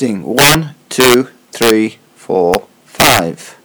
Testing one, two, three, four, five.